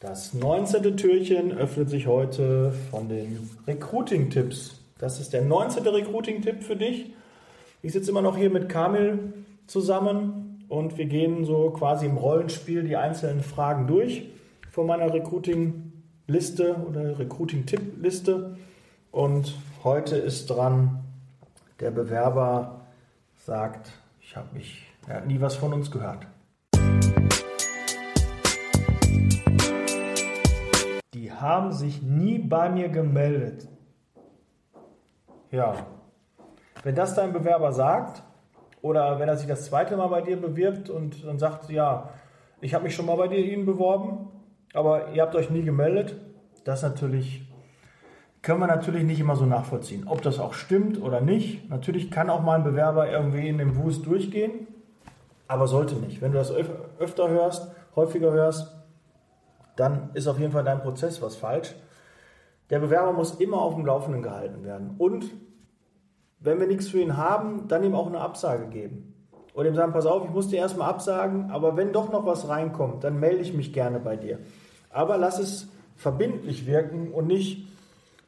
Das 19. Türchen öffnet sich heute von den Recruiting-Tipps. Das ist der 19. Recruiting-Tipp für dich. Ich sitze immer noch hier mit Kamil zusammen und wir gehen so quasi im Rollenspiel die einzelnen Fragen durch von meiner Recruiting-Liste oder Recruiting-Tipp-Liste. Und heute ist dran, der Bewerber sagt, ich habe mich, er hat nie was von uns gehört. Haben sich nie bei mir gemeldet. Ja. Wenn das dein Bewerber sagt, oder wenn er sich das zweite Mal bei dir bewirbt und dann sagt, ja, ich habe mich schon mal bei dir Ihnen beworben, aber ihr habt euch nie gemeldet, das natürlich können wir natürlich nicht immer so nachvollziehen, ob das auch stimmt oder nicht. Natürlich kann auch mal ein Bewerber irgendwie in dem Wust durchgehen, aber sollte nicht. Wenn du das öfter hörst, häufiger hörst, dann ist auf jeden Fall dein Prozess was falsch. Der Bewerber muss immer auf dem Laufenden gehalten werden. Und wenn wir nichts für ihn haben, dann ihm auch eine Absage geben. Oder ihm sagen, pass auf, ich muss dir erstmal absagen, aber wenn doch noch was reinkommt, dann melde ich mich gerne bei dir. Aber lass es verbindlich wirken und nicht,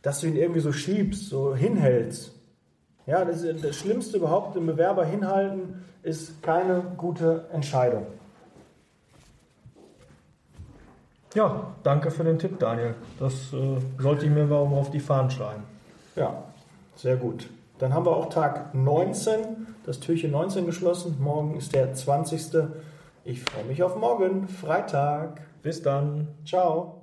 dass du ihn irgendwie so schiebst, so hinhältst. Ja, das, das Schlimmste überhaupt, den Bewerber hinhalten, ist keine gute Entscheidung. Ja, danke für den Tipp, Daniel. Das äh, sollte ich mir mal auf die Fahnen schreiben. Ja, sehr gut. Dann haben wir auch Tag 19, das Türchen 19 geschlossen. Morgen ist der 20. Ich freue mich auf morgen, Freitag. Bis dann. Ciao.